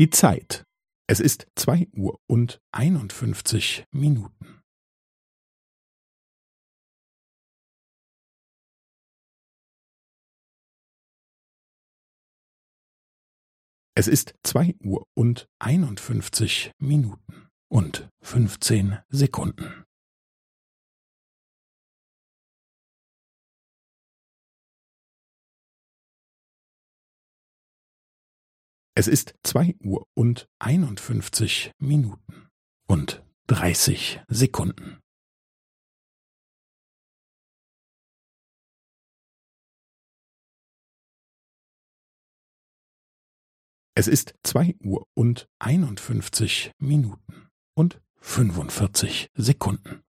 Die Zeit. Es ist zwei Uhr und einundfünfzig Minuten. Es ist zwei Uhr und einundfünfzig Minuten und fünfzehn Sekunden. Es ist zwei Uhr und einundfünfzig Minuten und dreißig Sekunden. Es ist zwei Uhr und einundfünfzig Minuten und fünfundvierzig Sekunden.